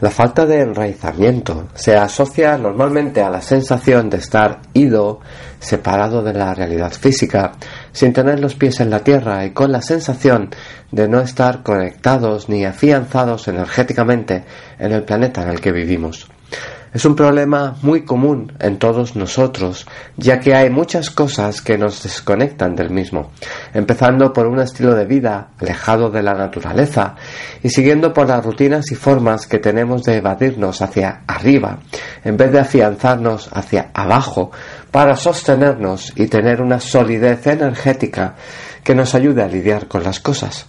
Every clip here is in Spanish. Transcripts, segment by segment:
La falta de enraizamiento se asocia normalmente a la sensación de estar ido, separado de la realidad física, sin tener los pies en la tierra y con la sensación de no estar conectados ni afianzados energéticamente en el planeta en el que vivimos. Es un problema muy común en todos nosotros, ya que hay muchas cosas que nos desconectan del mismo, empezando por un estilo de vida alejado de la naturaleza y siguiendo por las rutinas y formas que tenemos de evadirnos hacia arriba, en vez de afianzarnos hacia abajo para sostenernos y tener una solidez energética que nos ayude a lidiar con las cosas.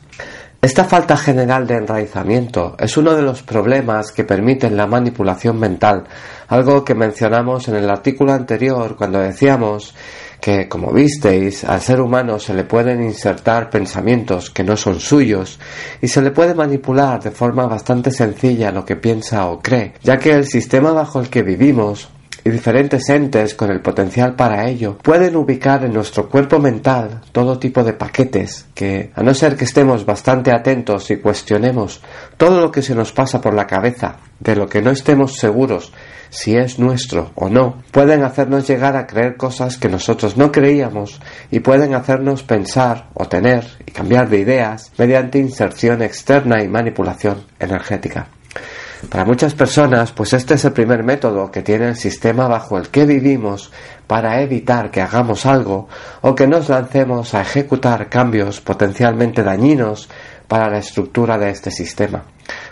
Esta falta general de enraizamiento es uno de los problemas que permiten la manipulación mental, algo que mencionamos en el artículo anterior cuando decíamos que, como visteis, al ser humano se le pueden insertar pensamientos que no son suyos y se le puede manipular de forma bastante sencilla lo que piensa o cree, ya que el sistema bajo el que vivimos y diferentes entes con el potencial para ello pueden ubicar en nuestro cuerpo mental todo tipo de paquetes que, a no ser que estemos bastante atentos y cuestionemos todo lo que se nos pasa por la cabeza, de lo que no estemos seguros si es nuestro o no, pueden hacernos llegar a creer cosas que nosotros no creíamos y pueden hacernos pensar o tener y cambiar de ideas mediante inserción externa y manipulación energética. Para muchas personas, pues este es el primer método que tiene el sistema bajo el que vivimos para evitar que hagamos algo o que nos lancemos a ejecutar cambios potencialmente dañinos para la estructura de este sistema,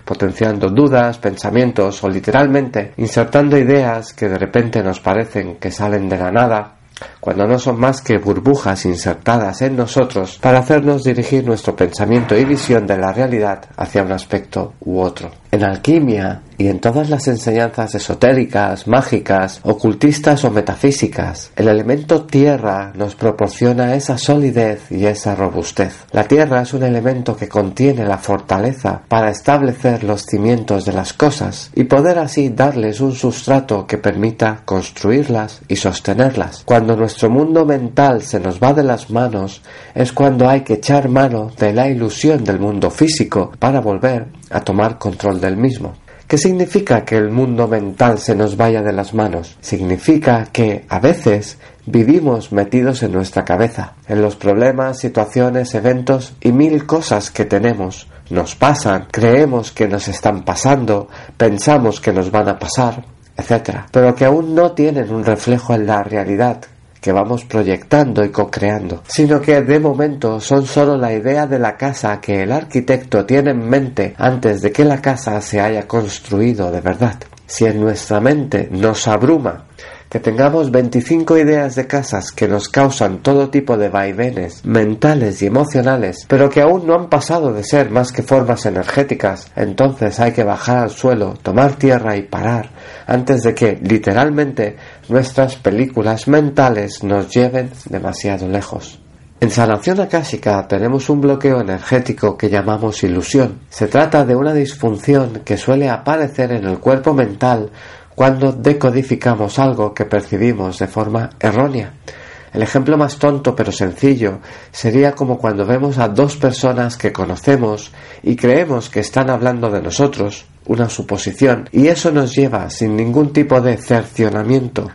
potenciando dudas, pensamientos o literalmente insertando ideas que de repente nos parecen que salen de la nada cuando no son más que burbujas insertadas en nosotros para hacernos dirigir nuestro pensamiento y visión de la realidad hacia un aspecto u otro. En alquimia y en todas las enseñanzas esotéricas, mágicas, ocultistas o metafísicas, el elemento tierra nos proporciona esa solidez y esa robustez. La tierra es un elemento que contiene la fortaleza para establecer los cimientos de las cosas y poder así darles un sustrato que permita construirlas y sostenerlas. Cuando nuestro mundo mental se nos va de las manos es cuando hay que echar mano de la ilusión del mundo físico para volver a tomar control del mismo. ¿Qué significa que el mundo mental se nos vaya de las manos? Significa que a veces vivimos metidos en nuestra cabeza, en los problemas, situaciones, eventos y mil cosas que tenemos. Nos pasan, creemos que nos están pasando, pensamos que nos van a pasar, etc. Pero que aún no tienen un reflejo en la realidad, que vamos proyectando y co-creando, sino que de momento son solo la idea de la casa que el arquitecto tiene en mente antes de que la casa se haya construido de verdad. Si en nuestra mente nos abruma que tengamos 25 ideas de casas que nos causan todo tipo de vaivenes mentales y emocionales, pero que aún no han pasado de ser más que formas energéticas, entonces hay que bajar al suelo, tomar tierra y parar, antes de que, literalmente, nuestras películas mentales nos lleven demasiado lejos. En sanación akáshica tenemos un bloqueo energético que llamamos ilusión. Se trata de una disfunción que suele aparecer en el cuerpo mental cuando decodificamos algo que percibimos de forma errónea. El ejemplo más tonto pero sencillo sería como cuando vemos a dos personas que conocemos y creemos que están hablando de nosotros, una suposición, y eso nos lleva, sin ningún tipo de cercionamiento,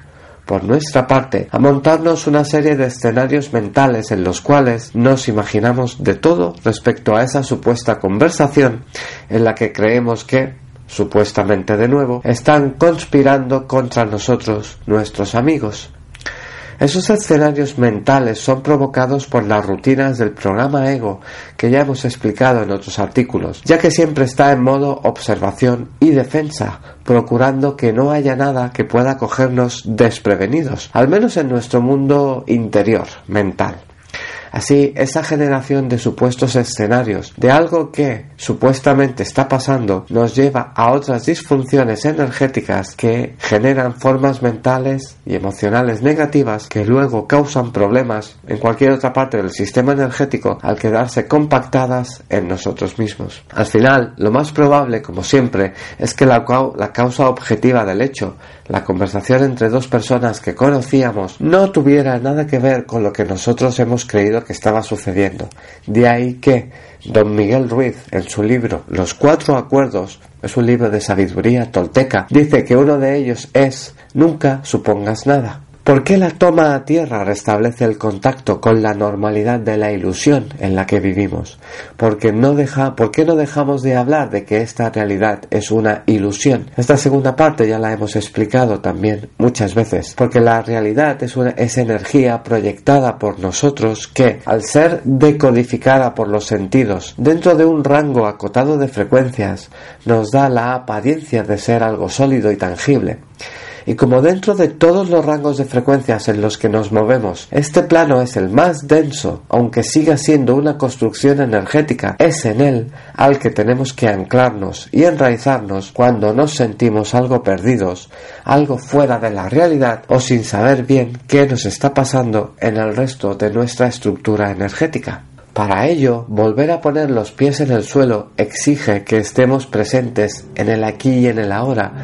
por nuestra parte, a montarnos una serie de escenarios mentales en los cuales nos imaginamos de todo respecto a esa supuesta conversación en la que creemos que supuestamente de nuevo, están conspirando contra nosotros, nuestros amigos. Esos escenarios mentales son provocados por las rutinas del programa ego que ya hemos explicado en otros artículos, ya que siempre está en modo observación y defensa, procurando que no haya nada que pueda cogernos desprevenidos, al menos en nuestro mundo interior, mental. Así, esa generación de supuestos escenarios de algo que supuestamente está pasando nos lleva a otras disfunciones energéticas que generan formas mentales y emocionales negativas que luego causan problemas en cualquier otra parte del sistema energético al quedarse compactadas en nosotros mismos. Al final, lo más probable, como siempre, es que la, causa objetiva del hecho, la conversación entre dos personas que conocíamos, no tuviera nada que ver con lo que nosotros hemos creído que estaba sucediendo. De ahí que, Don Miguel Ruiz, en su libro Los Cuatro Acuerdos, es un libro de sabiduría tolteca, dice que uno de ellos es Nunca supongas nada. ¿Por qué la toma a tierra restablece el contacto con la normalidad de la ilusión en la que vivimos? ¿Por qué no dejamos de hablar de que esta realidad es una ilusión? Esta segunda parte ya la hemos explicado también muchas veces. Porque la realidad es energía proyectada por nosotros que, al ser decodificada por los sentidos dentro de un rango acotado de frecuencias, nos da la apariencia de ser algo sólido y tangible. Y como dentro de todos los rangos de frecuencias en los que nos movemos, este plano es el más denso, aunque siga siendo una construcción energética, es en él al que tenemos que anclarnos y enraizarnos cuando nos sentimos algo perdidos, algo fuera de la realidad o sin saber bien qué nos está pasando en el resto de nuestra estructura energética. Para ello, volver a poner los pies en el suelo exige que estemos presentes en el aquí y en el ahora,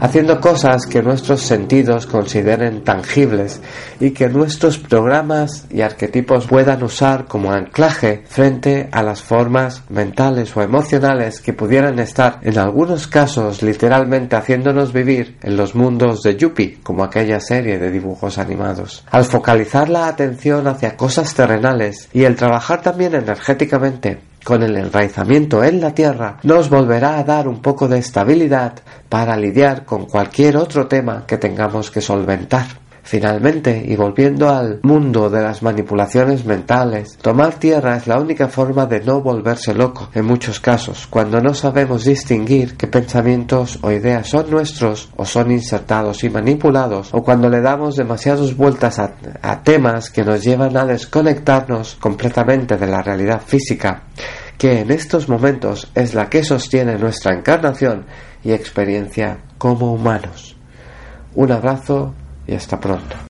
haciendo cosas que nuestros sentidos consideren tangibles y que nuestros programas y arquetipos puedan usar como anclaje frente a las formas mentales o emocionales que pudieran estar en algunos casos literalmente haciéndonos vivir en los mundos de Yuppie, como aquella serie de dibujos animados. Al focalizar la atención hacia cosas terrenales y el trabajar también energéticamente con el enraizamiento en la tierra, nos volverá a dar un poco de estabilidad para lidiar con cualquier otro tema que tengamos que solventar. Finalmente, y volviendo al mundo de las manipulaciones mentales, tomar tierra es la única forma de no volverse loco en muchos casos, cuando no sabemos distinguir qué pensamientos o ideas son nuestros o son insertados y manipulados, o cuando le damos demasiadas vueltas a, a temas que nos llevan a desconectarnos completamente de la realidad física, que en estos momentos es la que sostiene nuestra encarnación y experiencia como humanos. Un abrazo y hasta pronto.